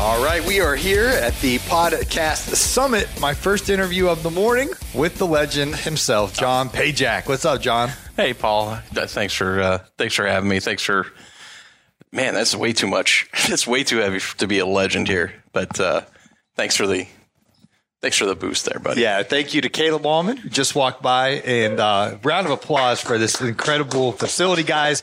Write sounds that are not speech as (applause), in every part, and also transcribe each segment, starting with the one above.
All right, we are here at the Podcast Summit. My first interview of the morning with the legend himself, John Pajak. What's up, John? Hey, Paul. Thanks for uh, thanks for having me. Thanks for man. That's way too much. (laughs) It's way too heavy to be a legend here. But uh, thanks for the thanks for the boost there, buddy. Yeah, thank you to Caleb Almond, who just walked by, and uh, round of applause for this incredible facility, guys.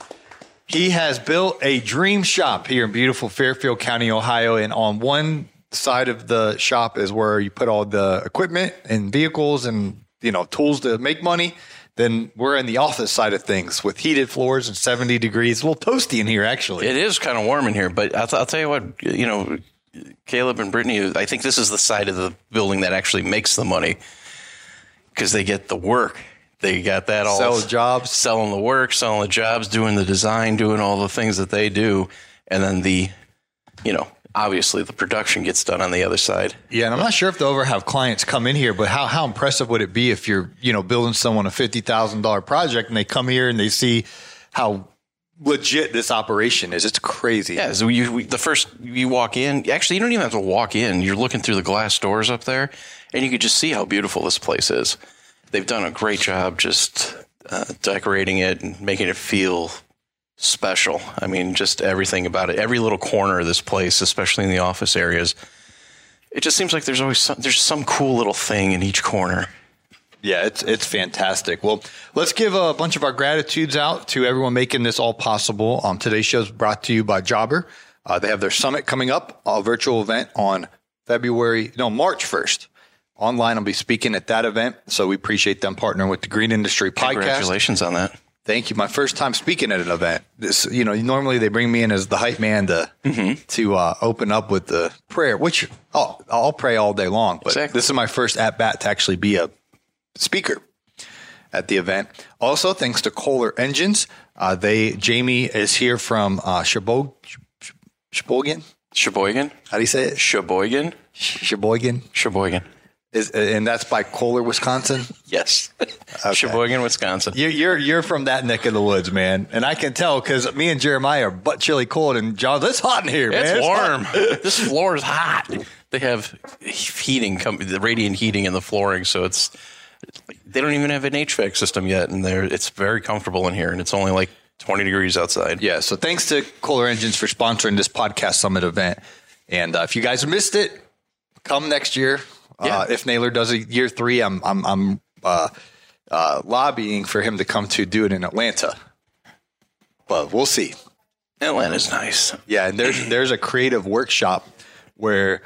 He has built a dream shop here in beautiful Fairfield County, Ohio, and on one side of the shop is where you put all the equipment and vehicles and you know tools to make money. Then we're in the office side of things with heated floors and 70 degrees. A little toasty in here, actually. It is kind of warm in here, but I'll, I'll tell you what. You know, Caleb and Brittany. I think this is the side of the building that actually makes the money because they get the work. They got that all Sell jobs. selling the work, selling the jobs, doing the design, doing all the things that they do, and then the, you know, obviously the production gets done on the other side. Yeah, and I'm not sure if they'll ever have clients come in here, but how, how impressive would it be if you're, you know, building someone a fifty thousand dollar project and they come here and they see how legit this operation is? It's crazy. Yeah, so you we, the first you walk in. Actually, you don't even have to walk in. You're looking through the glass doors up there, and you could just see how beautiful this place is. They've done a great job just uh, decorating it and making it feel special. I mean, just everything about it. Every little corner of this place, especially in the office areas, it just seems like there's always some, there's some cool little thing in each corner. Yeah, it's it's fantastic. Well, let's give a bunch of our gratitudes out to everyone making this all possible. Um, today's show is brought to you by Jobber. Uh, they have their summit coming up, a virtual event on February, no, March 1st. Online, I'll be speaking at that event. So we appreciate them partnering with the Green Industry Podcast. Congratulations on that. Thank you. My first time speaking at an event. This, you know, normally they bring me in as the hype man to to uh, open up with the prayer, which I'll, I'll pray all day long. But Exactly. this is my first at bat to actually be a speaker at the event. Also, thanks to Kohler Engines, uh, they Jamie is here from uh. Sheboygan. Sheboygan, How do you say it? Sheboygan, Sheboygan. Sheboygan. Is and that's by Kohler, Wisconsin. Yes, (laughs) Sheboygan, Wisconsin. You're, you're you're from that neck of the woods, man, and I can tell because me and Jeremiah are butt chilly cold, and John, it's hot in here, man. It's hot. warm. (laughs) this floor is hot. They have heating, com- the radiant heating in the flooring, so it's they don't even have an HVAC system yet, and they're it's very comfortable in here, and it's only like 20 degrees outside. Yeah, so thanks to Kohler Engines for sponsoring this podcast summit event, and uh, if you guys missed it, come next year. Yeah. Uh, if Naylor does a year three, I'm I'm I'm uh, uh, lobbying for him to come to do it in Atlanta, but we'll see. Atlanta's nice. Yeah, and there's (clears throat) there's a creative workshop where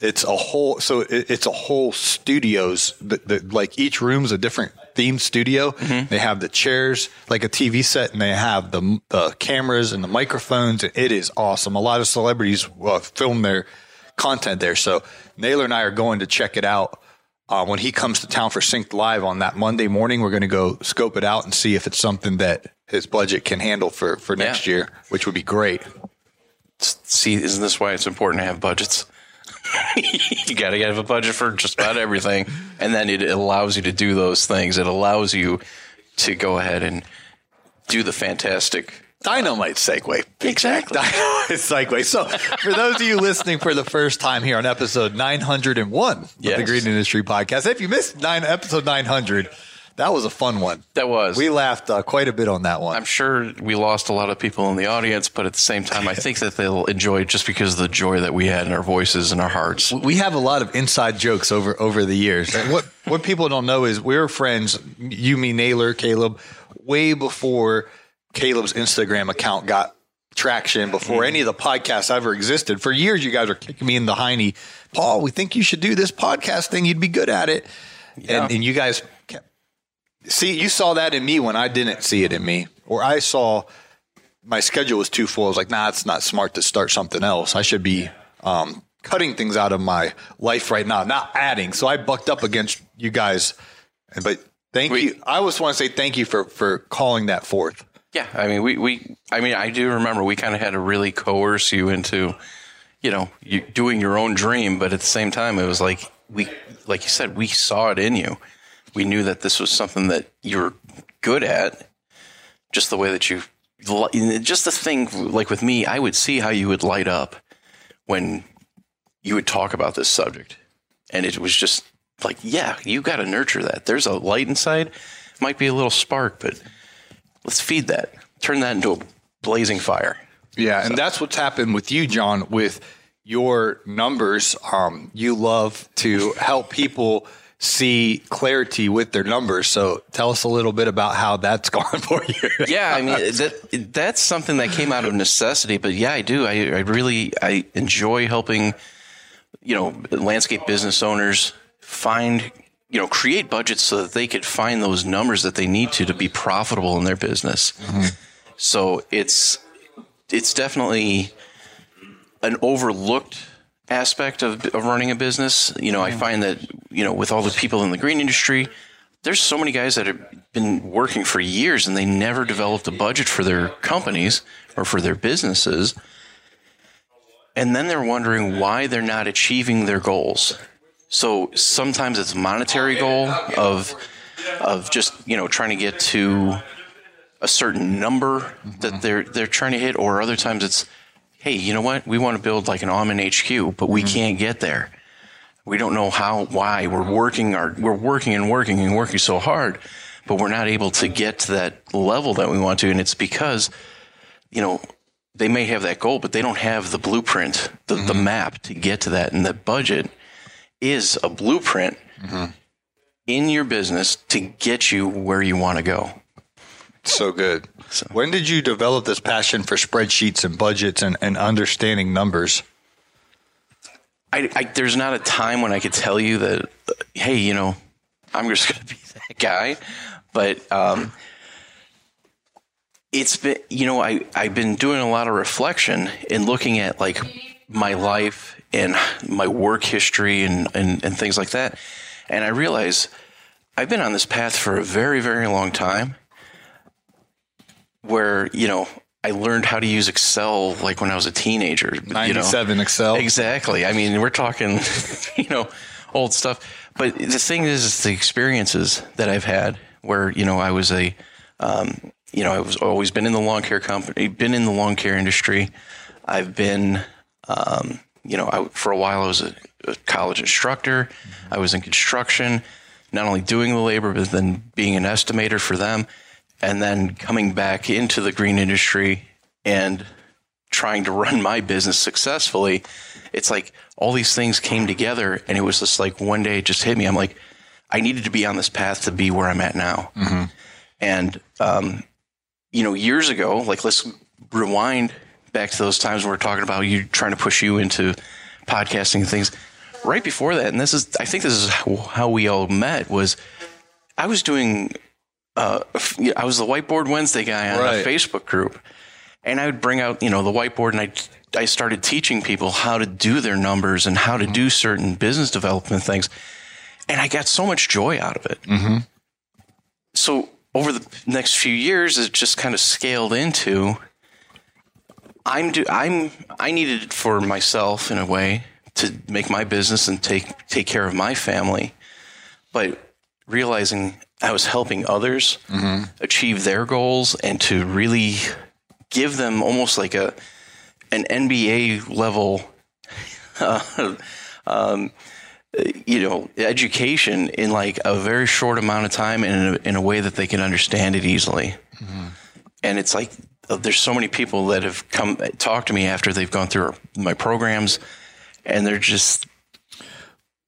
it's a whole so it, it's a whole studios that, that like each room's a different themed studio. They have the chairs like a TV set, and they have the the cameras and the microphones. and It is awesome. A lot of celebrities uh, film their content there. So Naylor and I are going to check it out. Uh, when he comes to town for Synced Live on that Monday morning, we're going to go scope it out and see if it's something that his budget can handle for, for next Yeah. year, which would be great. See, isn't this why it's important to have budgets? (laughs) you got to have a budget for just about everything, and then it allows you to do those things. It allows you to go ahead and do the fantastic. Dynamite segue. Exactly. Dynamite segue. So, for those of you listening for the first time here on episode 901 of the Green Industry Podcast, if you missed nine episode 900, that was a fun one. That was. We laughed uh, quite a bit on that one. I'm sure we lost a lot of people in the audience, but at the same time, I think that they'll enjoy just because of the joy that we had in our voices and our hearts. we have a lot of inside jokes over over the years. And what what people don't know is we were friends, you, me, Naylor, Caleb, way before Caleb's Instagram account got traction, before any of the podcasts ever existed. For years, you guys are kicking me in the hiney. Paul, we think you should do this podcast thing. You'd be good at it. And, and you guys kept, see, you saw that in me when I didn't see it in me, or I saw my schedule was too full. I was like, nah, it's not smart to start something else. I should be um, cutting things out of my life right now, not adding. So I bucked up against you guys. But thank We- you. I just want to say thank you for for calling that forth. Yeah, I mean, we, we I mean, I do remember we kind of had to really coerce you into, you know, you doing your own dream, but at the same time, it was like we, like you said, we saw it in you. We knew that this was something that you were good at, just the way that you, just the thing, like with me, I would see how you would light up when you would talk about this subject, and it was just like, yeah, you got to nurture that. There's a light inside, might be a little spark, but let's feed that turn that into a blazing fire Yeah, and that's what's happened with you, John, with your numbers. Um, you love to help people see clarity with their numbers. So tell us a little bit about how that's (laughs) gone for you. yeah i mean that that's something that came out of necessity but yeah i do i, I really i enjoy helping you know landscape business owners find you know create budgets so that they could find those numbers that they need to to be profitable in their business mm-hmm. so it's it's definitely an overlooked aspect of, of running a business. You know, I mm-hmm. find that, you know, with all the people in the green industry, there's so many guys that have been working for years and they never developed a budget for their companies or for their businesses. And then they're wondering why they're not achieving their goals. So sometimes it's a monetary oh, goal of of just, you know, trying to get to a certain number mm-hmm. that they're they're trying to hit, or other times it's, hey, you know what? We want to build like an Almond HQ, but we mm-hmm. can't get there. We don't know how, why. We're working our we're working and working and working so hard, but we're not able to get to that level that we want to, and it's because, you know, they may have that goal, but they don't have the blueprint, the, the mm-hmm. map to get to that, and the budget is a blueprint in your business to get you where you want to go. so good. When did you develop this passion for spreadsheets and budgets and, and understanding numbers? I, I, there's not a time when I could tell you that, hey, you know, I'm just going to be (laughs) that guy. But um, it's been, you know, I, I've been doing a lot of reflection and looking at like my life and my work history and, and, and things like that. And I realize I've been on this path for a very, very long time where, you know, I learned how to use Excel like when I was a teenager. you know. 97 Excel. Exactly. I mean, we're talking, (laughs) you know, old stuff. But the thing is, is the experiences that I've had where, you know, I was a, um, you know, I was always been in the lawn care company, been in the lawn care industry. I've been, um, you know, I, for a while I was a, a college instructor. I was in construction, not only doing the labor, but then being an estimator for them. And then coming back into the green industry and trying to run my business successfully, it's like all these things came together, and it was just like one day it just hit me. I'm like, I needed to be on this path to be where I'm at now. And um, you know, years ago, like let's rewind back to those times when we're talking about you trying to push you into podcasting and things. Right before that, and this is, I think this is how, we all met was I was doing, uh, I was the Whiteboard Wednesday guy on Right. a Facebook group, and I would bring out, you know, the whiteboard, and I I started teaching people how to do their numbers and how to do certain business development things, and I got so much joy out of it. So over the next few years, it just kind of scaled into. I'm do I'm I needed it for myself in a way to make my business and take take care of my family, but realizing I was helping others achieve their goals and to really give them almost like a an MBA level, (laughs) uh, um, you know, education in like a very short amount of time and in a, in a way that they can understand it easily. And it's like there's so many people that have come talk to me after they've gone through my programs, and they're just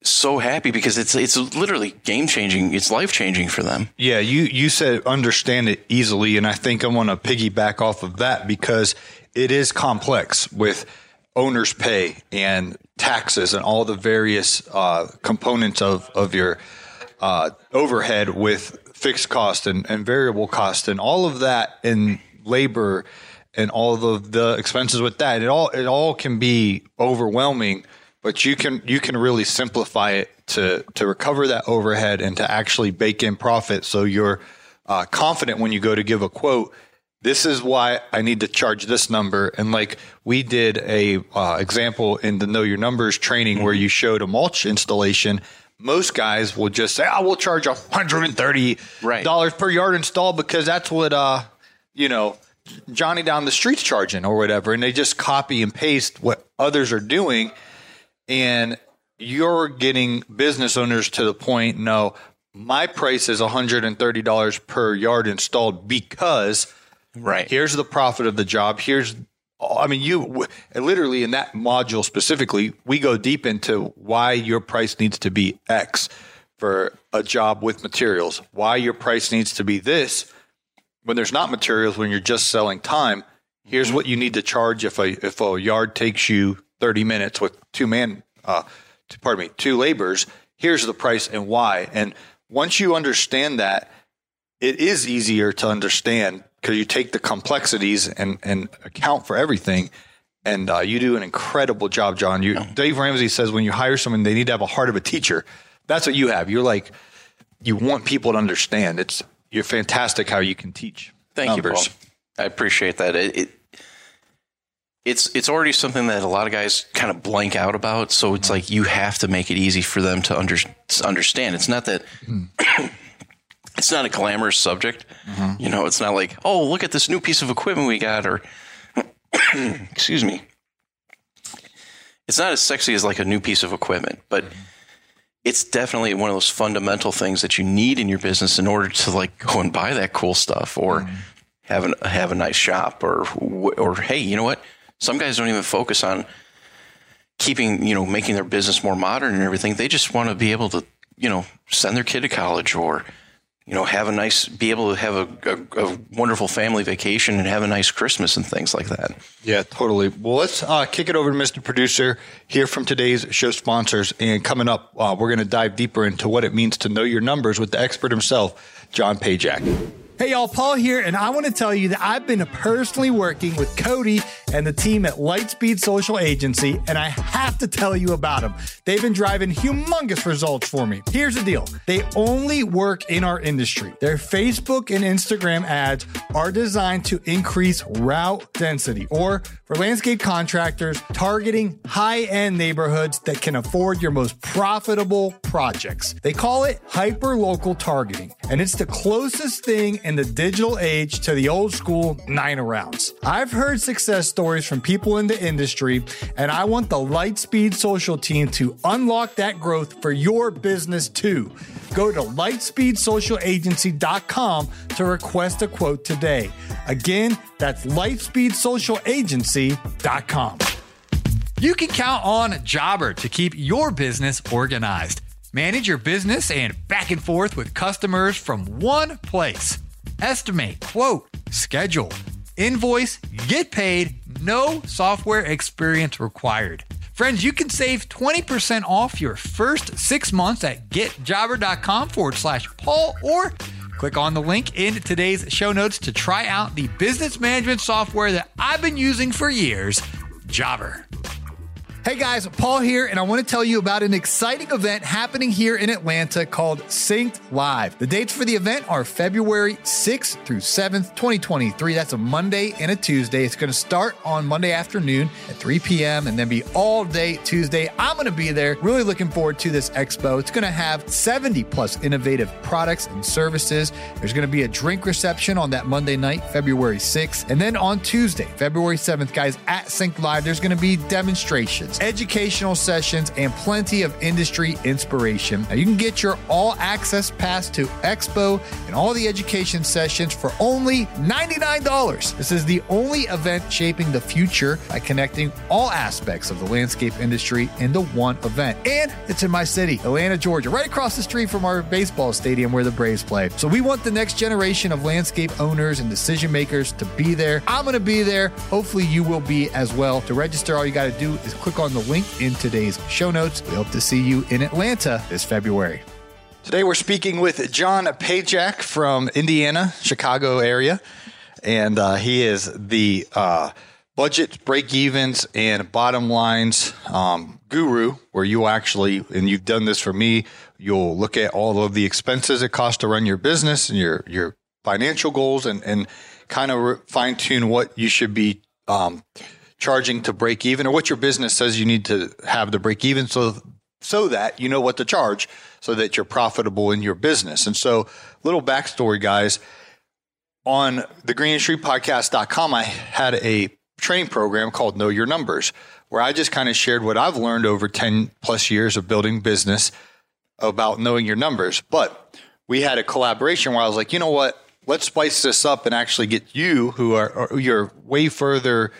so happy because it's it's literally game changing. It's life changing for them. Yeah, you you said understand it easily, and I think I want to piggyback off of that because it is complex with owner's pay and taxes and all the various uh, components of of your uh, overhead with fixed cost and, and variable cost and all of that in labor and all of the expenses with that. It all it all can be overwhelming, but you can you can really simplify it to to recover that overhead and to actually bake in profit so you're uh, confident when you go to give a quote this is why I need to charge this number. And like we did a uh, example in the know your numbers training where you showed a mulch installation. Most guys will just say, "I oh, will charge $130 right. per yard install because that's what, uh, you know, Johnny down the street's charging or whatever. And they just copy and paste what others are doing. And you're getting business owners to the point, no, my price is $130 per yard installed because Right. Here's the profit of the job. Here's, I mean, you literally in that module specifically, we go deep into why your price needs to be X for a job with materials, why your price needs to be this when there's not materials, when you're just selling time. Here's what you need to charge if a if a yard takes you 30 minutes with two man, uh, pardon me, two laborers. Here's the price and why. And once you understand that, it is easier to understand because you take the complexities and, and account for everything. And uh, you do an incredible job, John. You, Dave Ramsey says when you hire someone, they need to have a heart of a teacher. That's what you have. You're like, you want people to understand. It's you're fantastic how you can teach. Thank numbers. you, Paul. I appreciate that. It, it, it's it's already something that a lot of guys kind of blank out about. So it's like you have to make it easy for them to under, understand. It's not that. Mm. (clears throat) it's not a glamorous subject. Mm-hmm. You know, it's not like, oh, look at this new piece of equipment we got, or (clears throat) excuse me. It's not as sexy as like a new piece of equipment, but it's definitely one of those fundamental things that you need in your business in order to like go and buy that cool stuff or mm-hmm. have an, have a nice shop or or hey, you know what? Some guys don't even focus on keeping, you know, making their business more modern and everything. They just want to be able to, you know, send their kid to college or you know, have a nice, be able to have a, a, a, wonderful family vacation and have a nice Christmas and things like that. Yeah, totally. Well, let's uh, kick it over to Mr. Producer, hear from today's show sponsors. And coming up, uh, we're going to dive deeper into what it means to know your numbers with the expert himself, John Pajak. Hey y'all, Paul here, and I want to tell you that I've been personally working with Cody and the team at Lightspeed Social Agency, and I have to tell you about them. They've been driving humongous results for me. Here's the deal they only work in our industry. Their Facebook and Instagram ads are designed to increase route density, or for landscape contractors, targeting high end neighborhoods that can afford your most profitable projects. They call it hyper local targeting, and it's the closest thing in the digital age to the old school nine arounds. I've heard success stories from people in the industry, and I want the Lightspeed social team to unlock that growth for your business too. Go to lightspeedsocialagency.com to request a quote today. Again, that's lightspeedsocialagency.com. You can count on Jobber to keep your business organized. Manage your business and back and forth with customers from one place estimate, quote, schedule, invoice, get paid, no software experience required. Friends, you can save 20% off your first six months at getjobber.com forward slash Paul or click on the link in today's show notes to try out the business management software that I've been using for years, Jobber. Hey guys, Paul here, and I want to tell you about an exciting event happening here in Atlanta called Synced Live. The dates for the event are February 6th through 7th, 2023. That's a Monday and a Tuesday. It's going to start on Monday afternoon at 3 p.m. and then be all day Tuesday. I'm going to be there. Really looking forward to this expo. It's going to have 70 plus innovative products and services. There's going to be a drink reception on that Monday night, February 6th. And then on Tuesday, February 7th, guys, at Sync Live, there's going to be demonstrations educational sessions, and plenty of industry inspiration. Now, you can get your all access pass to Expo and all the education sessions for only $99. This is the only event shaping the future by connecting all aspects of the landscape industry into one event. And it's in my city, Atlanta, Georgia, right across the street from our baseball stadium where the Braves play. So we want the next generation of landscape owners and decision makers to be there. I'm going to be there. Hopefully, you will be as well. To register, all you got to do is click on on the link in today's show notes. We hope to see you in Atlanta this February. Today we're speaking with John Pajak from Indiana, Chicago area. and uh, he is the uh, budget break evens and bottom lines um, guru, where you actually, and you've done this for me, you'll look at all of the expenses it costs to run your business and your your financial goals, and and kind of fine tune what you should be. Um, charging to break even or what your business says you need to have to break even so so that you know what to charge so that you're profitable in your business. And so little backstory guys on the greenindustrypodcast.com I had a training program called Know Your Numbers where I just kind of shared what I've learned over 10 plus years of building business about knowing your numbers. But we had a collaboration where I was like, you know what? Let's spice this up and actually get you who are, you're way further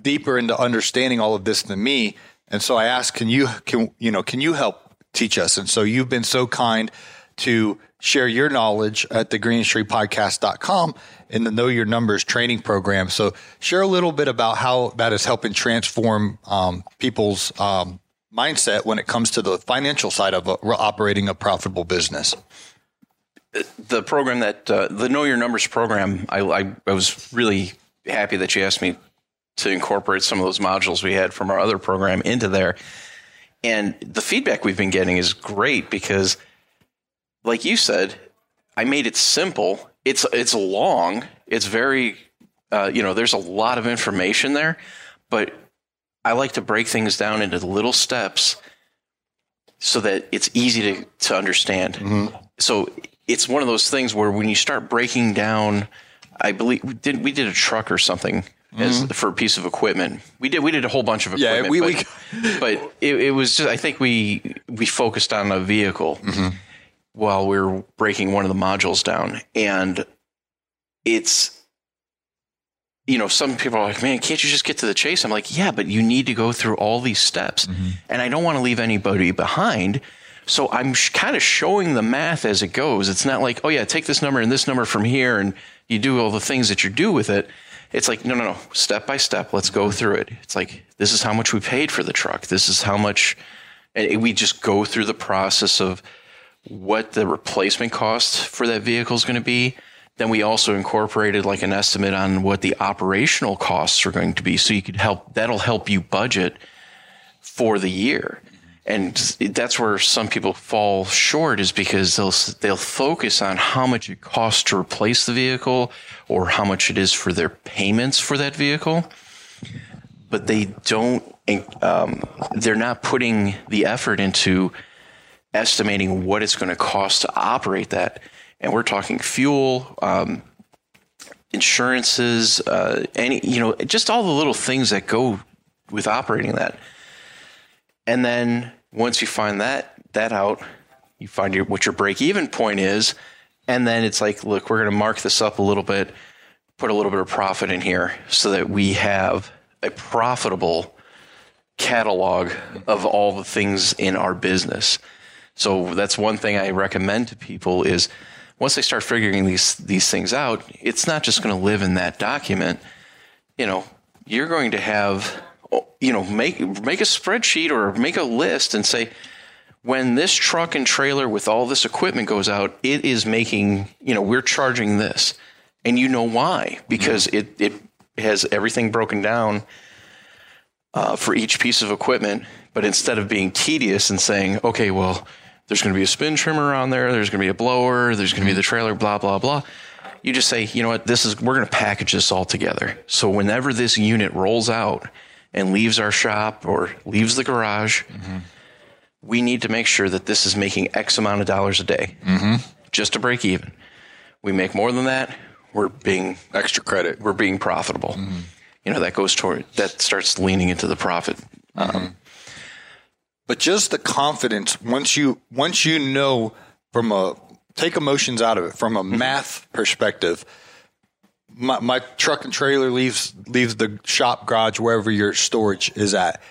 deeper into understanding all of this than me. And so I asked, can you, can, you know, can you help teach us? And so you've been so kind to share your knowledge at the greenindustrypodcast.com in the Know Your Numbers training program. So share a little bit about how that is helping transform um, people's um, mindset when it comes to the financial side of uh, operating a profitable business. The program that uh, the Know Your Numbers program, I, I, I was really happy that you asked me to incorporate some of those modules we had from our other program into there. And the feedback we've been getting is great because, like you said, I made it simple. It's it's long. It's very, uh, you know, there's a lot of information there, but I like to break things down into little steps so that it's easy to to understand. Mm-hmm. So it's one of those things where when you start breaking down, I believe we did we did a truck or something as mm-hmm. for a piece of equipment. We did we did a whole bunch of equipment. Yeah, we, but, we (laughs) but it, it, was just I think we we focused on a vehicle mm-hmm. while we were breaking one of the modules down, and it's you know some people are like, man, can't you just get to the chase? I'm like, yeah, but you need to go through all these steps, mm-hmm. and I don't want to leave anybody behind. So I'm sh- kind of showing the math as it goes. It's not like, oh yeah, take this number and this number from here, and you do all the things that you do with it it's like, no, no, no, step by step, let's go through it. It's like, this is how much we paid for the truck. This is how much, and we just go through the process of what the replacement cost for that vehicle is going to be. Then we also incorporated like an estimate on what the operational costs are going to be. So you could help, that'll help you budget for the year and that's where some people fall short is because they'll they'll focus on how much it costs to replace the vehicle or how much it is for their payments for that vehicle. But they don't um, they're not putting the effort into estimating what it's going to cost to operate that. And we're talking fuel um, insurances uh, any you know just all the little things that go with operating that and then once you find that that out, you find your, what your break even point is, and then it's like, look, we're going to mark this up a little bit, put a little bit of profit in here, so that we have a profitable catalog of all the things in our business. So that's one thing I recommend to people is once they start figuring these these things out, it's not just going to live in that document. You know, you're going to have you know, make make a spreadsheet or make a list and say when this truck and trailer with all this equipment goes out, it is making, you know, we're charging this. And you know why? Because mm-hmm. it it has everything broken down uh, for each piece of equipment. But instead of being tedious and saying, okay, well, there's going to be a string trimmer on there, there's going to be a blower, there's going to be the trailer, blah blah blah. You just say, you know what, this is we're going to package this all together. So whenever this unit rolls out, and leaves our shop or leaves the garage, mm-hmm. we need to make sure that this is making X amount of dollars a day mm-hmm. just to break even. We make more than that, we're being extra credit. We're being profitable. Mm-hmm. You know that goes toward that starts leaning into the profit. Um, but just the confidence once you once you know from a take emotions out of it from a math perspective my, my truck and trailer leaves leaves the shop garage wherever your storage is at.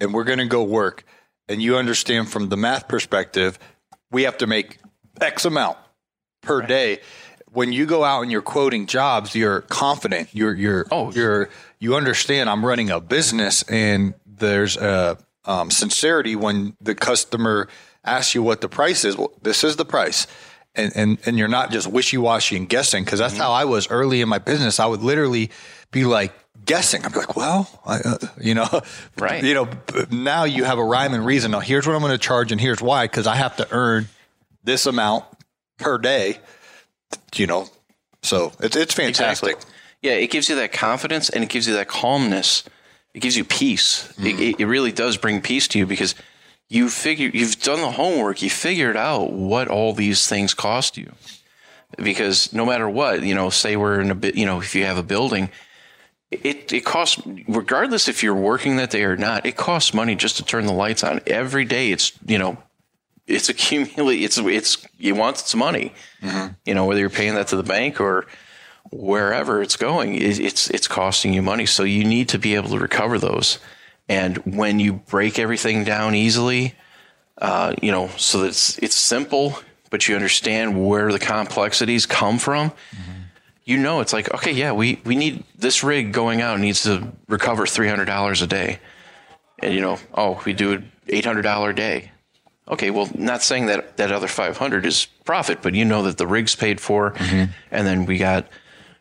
And we're going to go work. And you understand from the math perspective we have to make x amount per right. day. When you go out and you're quoting jobs you're confident. You're you're oh you're you understand i'm running a business and there's a um, sincerity when the customer asks you what the price is. Well this is the price and, and, and you're not just wishy washy and guessing. Cause that's how I was early in my business. I would literally be like guessing. I'm like, well, I, uh, you know, (laughs) Right. You know, now you have a rhyme and reason. Now here's what I'm going to charge and here's why. Cause I have to earn this amount per day, you know, so it's, it's fantastic. Exactly. Yeah, it gives you that confidence and it gives you that calmness. It gives you peace. It, it, it really does bring peace to you because you figure you've done the homework. You figured out what all these things cost you. Because no matter what, you know, say we're in a bit, you know, if you have a building, it it costs regardless if you're working that day or not. It costs money just to turn the lights on every day. It's you know, it's (laughs) accumulate. It's it's you want its money. Mm-hmm. You know, whether you're paying that to the bank or wherever it's going, it, it's it's costing you money. So you need to be able to recover those. And when you break everything down easily, uh, you know, so that it's it's simple, but you understand where the complexities come from. You know, it's like okay, yeah, we we need this rig going out needs to recover three hundred dollars a day, and you know, oh, we do an eight hundred dollar a day. Okay, well, not saying that that other 500 is profit, but you know that the rig's paid for, and then we got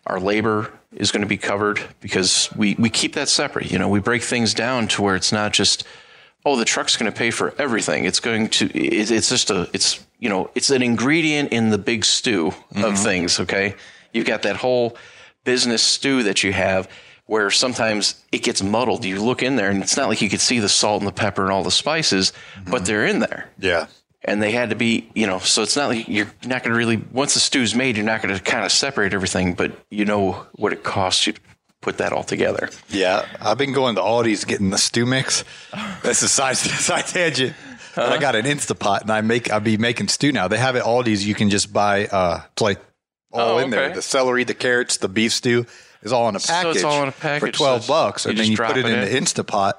our labor is going to be covered because we we keep that separate. You know, we break things down to where it's not just oh, the truck's going to pay for everything. It's going to it, it's just a it's you know it's an ingredient in the big stew of mm-hmm. things. Okay, you've got that whole business stew that you have where sometimes it gets muddled. You look in there and it's not like you could see the salt and the pepper and all the spices, but mm-hmm. they're in there. Yeah. And they had to be, you know, so it's not like you're not going to really, once the stew's made, you're not going to kind of separate everything, but you know what it costs you to put that all together. Yeah, I've been going to Aldi's getting the stew mix. That's a side side tangent. But I got an Instapot and I make I'll be making stew now. They have it Aldi's. You can just buy uh, it's like all Oh, in there. The celery, the carrots, the beef stew is all in a So package. it's all in a for twelve so bucks, and then you put it it in the. Instapot.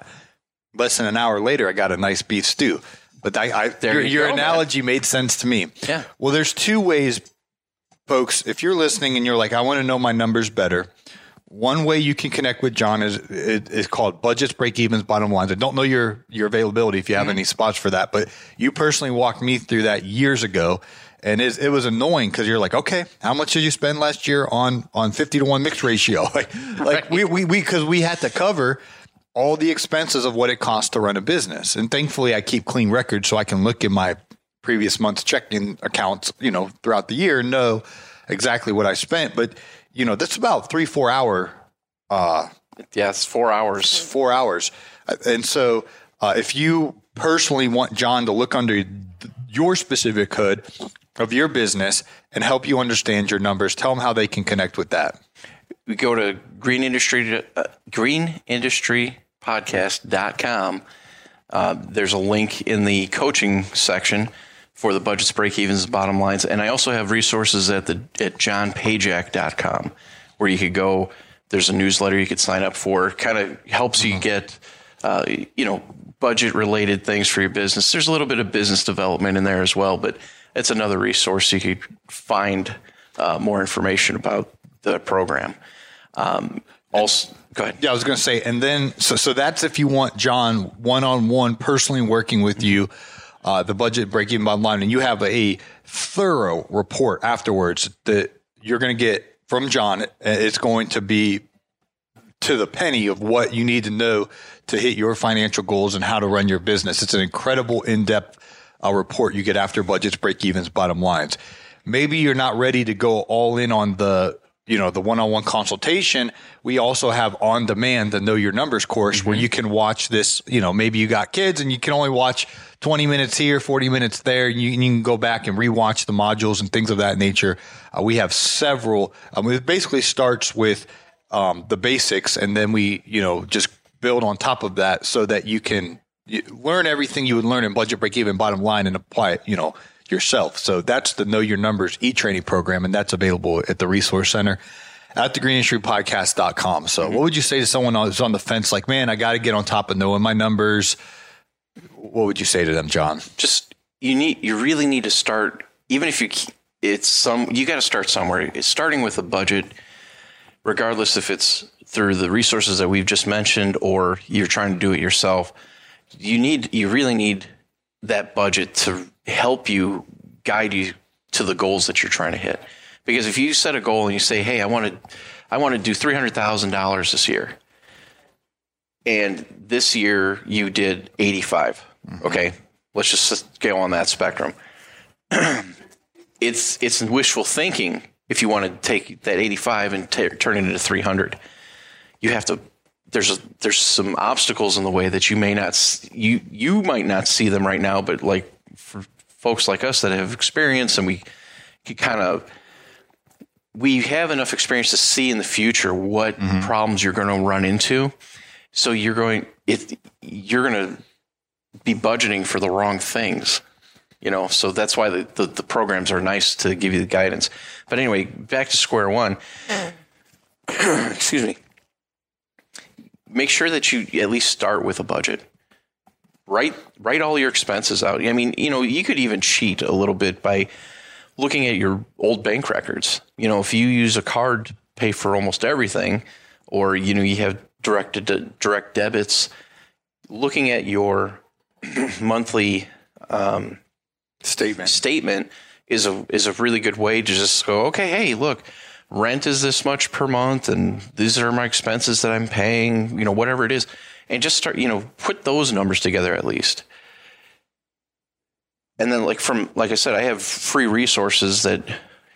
Less than an hour later, I got a nice beef stew. But I, I your, you your go, man. analogy made sense to me. Yeah. Well, there's two ways, folks. If you're listening and you're like, I want to know my numbers better, one way you can connect with John is it is called budgets, break evens, bottom lines. I don't know your your availability if you have mm-hmm. any spots for that, but you personally walked me through that years ago, and it, it was annoying because you're like, okay, how much did you spend last year on on fifty to one mix ratio? (laughs) like, like we we we because we had to cover all the expenses of what it costs to run a business, and thankfully I keep clean records so I can look at my previous month's checking accounts, you know, throughout the year and know exactly what I spent. But you know, that's about three four hour Yeah, it's four hours. four hours. Uh, And so, uh, if you personally want John to look under your specific hood of your business and help you understand your numbers, tell them how they can connect with that. we go to green industry uh, greenindustrypodcast.com uh, there's a link in the coaching section for the budgets break evens bottom lines. And i also have resources at the at johnpajak.com where you could go. There's a newsletter you could sign up for. Kind of helps you get uh, you know budget related things for your business. There's a little bit of business development in there as well but it's another resource you could find uh, more information about the program. Um, also, go ahead. Yeah, I was going to say, and then so so that's if you want John one on one personally working with you, uh, the budget break even bottom line, and you have a thorough report afterwards that you're going to get from John. It's going to be to the penny of what you need to know to hit your financial goals and how to run your business. It's an incredible in depth uh, report you get after budgets, break evens, bottom lines. Maybe you're not ready to go all in on the you know the one-on-one consultation we also have on demand the know your numbers course where you can watch this you know maybe you got kids and you can only watch 20 minutes here 40 minutes there you, you can go back and rewatch the modules and things of that nature. Uh, we have several um, it basically starts with um, the basics and then we you know just build on top of that so that you can learn everything you would learn in budget break even bottom line and apply it you know yourself. So that's the know your numbers e-training program and that's available at the resource center at the greenindustrypodcast.com so mm-hmm. what would you say to someone who's on the fence like man i got to get on top of knowing my numbers what would you say to them john? Just you need you really need to start even if you it's some you got to start somewhere. It's starting with a budget, regardless if it's through the resources that we've just mentioned or you're trying to do it yourself. You need you really need that budget to help you guide you to the goals that you're trying to hit. Because if you set a goal and you say, "Hey, I want to, I want to do three hundred thousand dollars this year," and this year you did eighty mm-hmm. okay, let's just go on that spectrum. (clears throat) it's it's wishful thinking if you want to take that eighty five and t- turn it into three hundred. You have to. There's a, there's some obstacles in the way that you may not you you might not see them right now, but like for folks like us that have experience and we can kind of we have enough experience to see in the future what mm-hmm. problems you're going to run into. So you're going if you're going to be budgeting for the wrong things. You know, so that's why the, the, the programs are nice to give you the guidance. But anyway, back to square one. Mm. (clears throat) Excuse me. Make sure that you at least start with a budget. Write write all your expenses out. I mean, you know, you could even cheat a little bit by looking at your old bank records. You know, if you use a card to pay for almost everything, or you know, you have directed direct debits, looking at your (clears throat) monthly um, Statement. statement is a is a really good way to just go, okay, hey, look, rent is this much per month, and these are my expenses that I'm paying, you know, whatever it is, and just start, you know, put those numbers together at least. And then, like from like I said, I have free resources that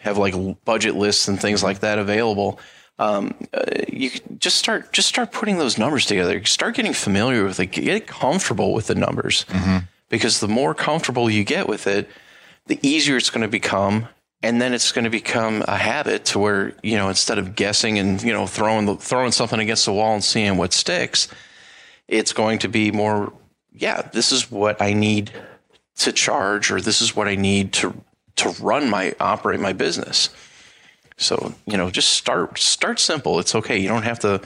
have like budget lists and things like that available. Um, uh, you just start just start putting those numbers together. Start getting familiar with it. Get comfortable with the numbers because the more comfortable you get with it, the easier it's going to become. And then it's going to become a habit to where, you know, instead of guessing and, you know, throwing, the, throwing something against the wall and seeing what sticks, it's going to be more, yeah, this is what I need to charge or this is what I need to, to run my, operate my business. So, you know, just start, start simple. It's okay. You don't have to,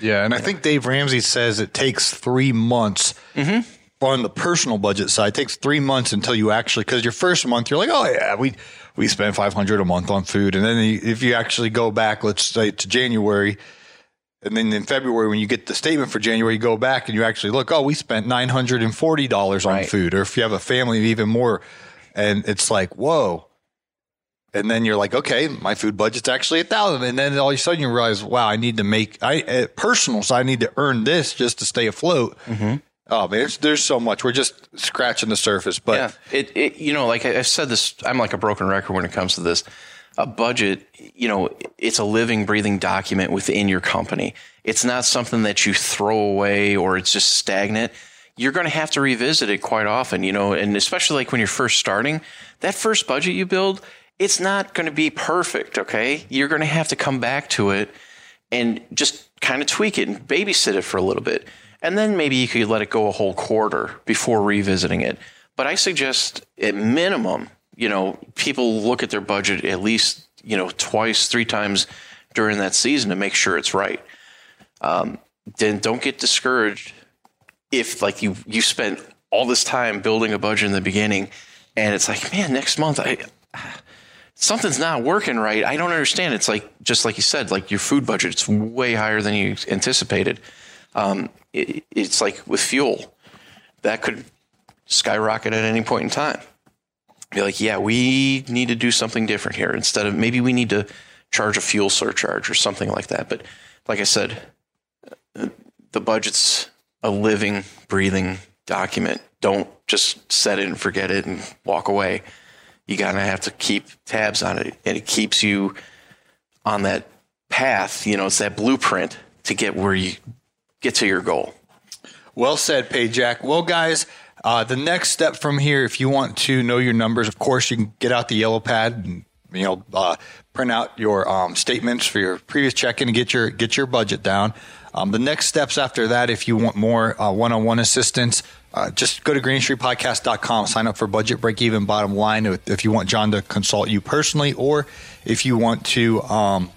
Yeah, and I think Dave Ramsey says it takes three months mm-hmm. on the personal budget side. It takes three months until you actually because your first month you're like, oh yeah, we we spend five hundred a month on food, and then if you actually go back, let's say to January. And then in February, when you get the statement for January, you go back and you actually look, oh, we spent $940 on Right. food. Or if you have a family, even more. And it's like, whoa. And then you're like, okay, my food budget's actually a thousand. And then all of a sudden you realize, wow, I need to make I uh, personal, so I need to earn this just to stay afloat. Oh man, there's, there's so much. We're just scratching the surface, but yeah, it, it you know, like I- I've said this, I'm like a broken record when it comes to this. A budget, you know, it's a living, breathing document within your company. It's not something that you throw away or it's just stagnant. You're going to have to revisit it quite often, you know, and especially like when you're first starting, that first budget you build, it's not going to be perfect. Okay. You're going to have to come back to it and just kind of tweak it and babysit it for a little bit. And then maybe you could let it go a whole quarter before revisiting it. But I suggest at minimum, you know, people look at their budget at least, you know, twice, three times during that season to make sure it's right. Um, then don't get discouraged if like you you spent all this time building a budget in the beginning and it's like, man, next month I something's not working right. I don't understand. It's like just like you said, like your food budget, it's way higher than you anticipated. Um, it, it's like with fuel, that could skyrocket at any point in time. Be like, yeah, we need to do something different here. Instead of maybe we need to charge a fuel surcharge or something like that. But like I said, the budget's a living, breathing document. Don't just set it and forget it and walk away. You gotta have to keep tabs on it, and it keeps you on that path. You know, it's that blueprint to get where you get to your goal. Well said, Pajak. Well, guys, uh, the next step from here, if you want to know your numbers, of course, you can get out the yellow pad and you know uh, print out your um, statements for your previous check-in and get your get your budget down. Um, the next steps after that, if you want more uh, one-on-one assistance, uh, just go to greenstreetpodcast.com, sign up for budget break even bottom line if, you want John to consult you personally, or if you want to um,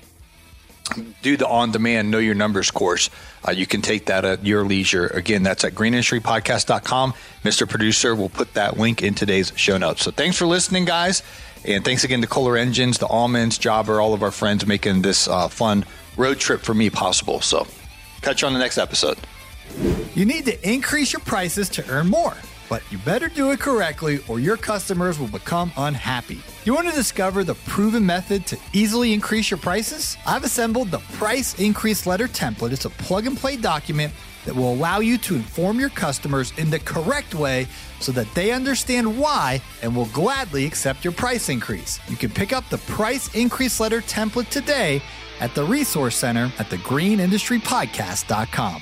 do the on demand know your numbers course. Uh, you can take that at your leisure. Again, that's at greenindustrypodcast.com. Mr. Producer will put that link in today's show notes. So thanks for listening, guys. And thanks again to Kohler Engines, the Almonds, Jobber, all of our friends making this uh, fun road trip for me possible. So catch you on the next episode. You need to increase your prices to earn more. But you better do it correctly or your customers will become unhappy. You want to discover the proven method to easily increase your prices? I've assembled the Price Increase Letter template. It's a plug and play document that will allow you to inform your customers in the correct way so that they understand why and will gladly accept your price increase. You can pick up the Price Increase Letter template today at the Resource Center at thegreenindustrypodcast.com.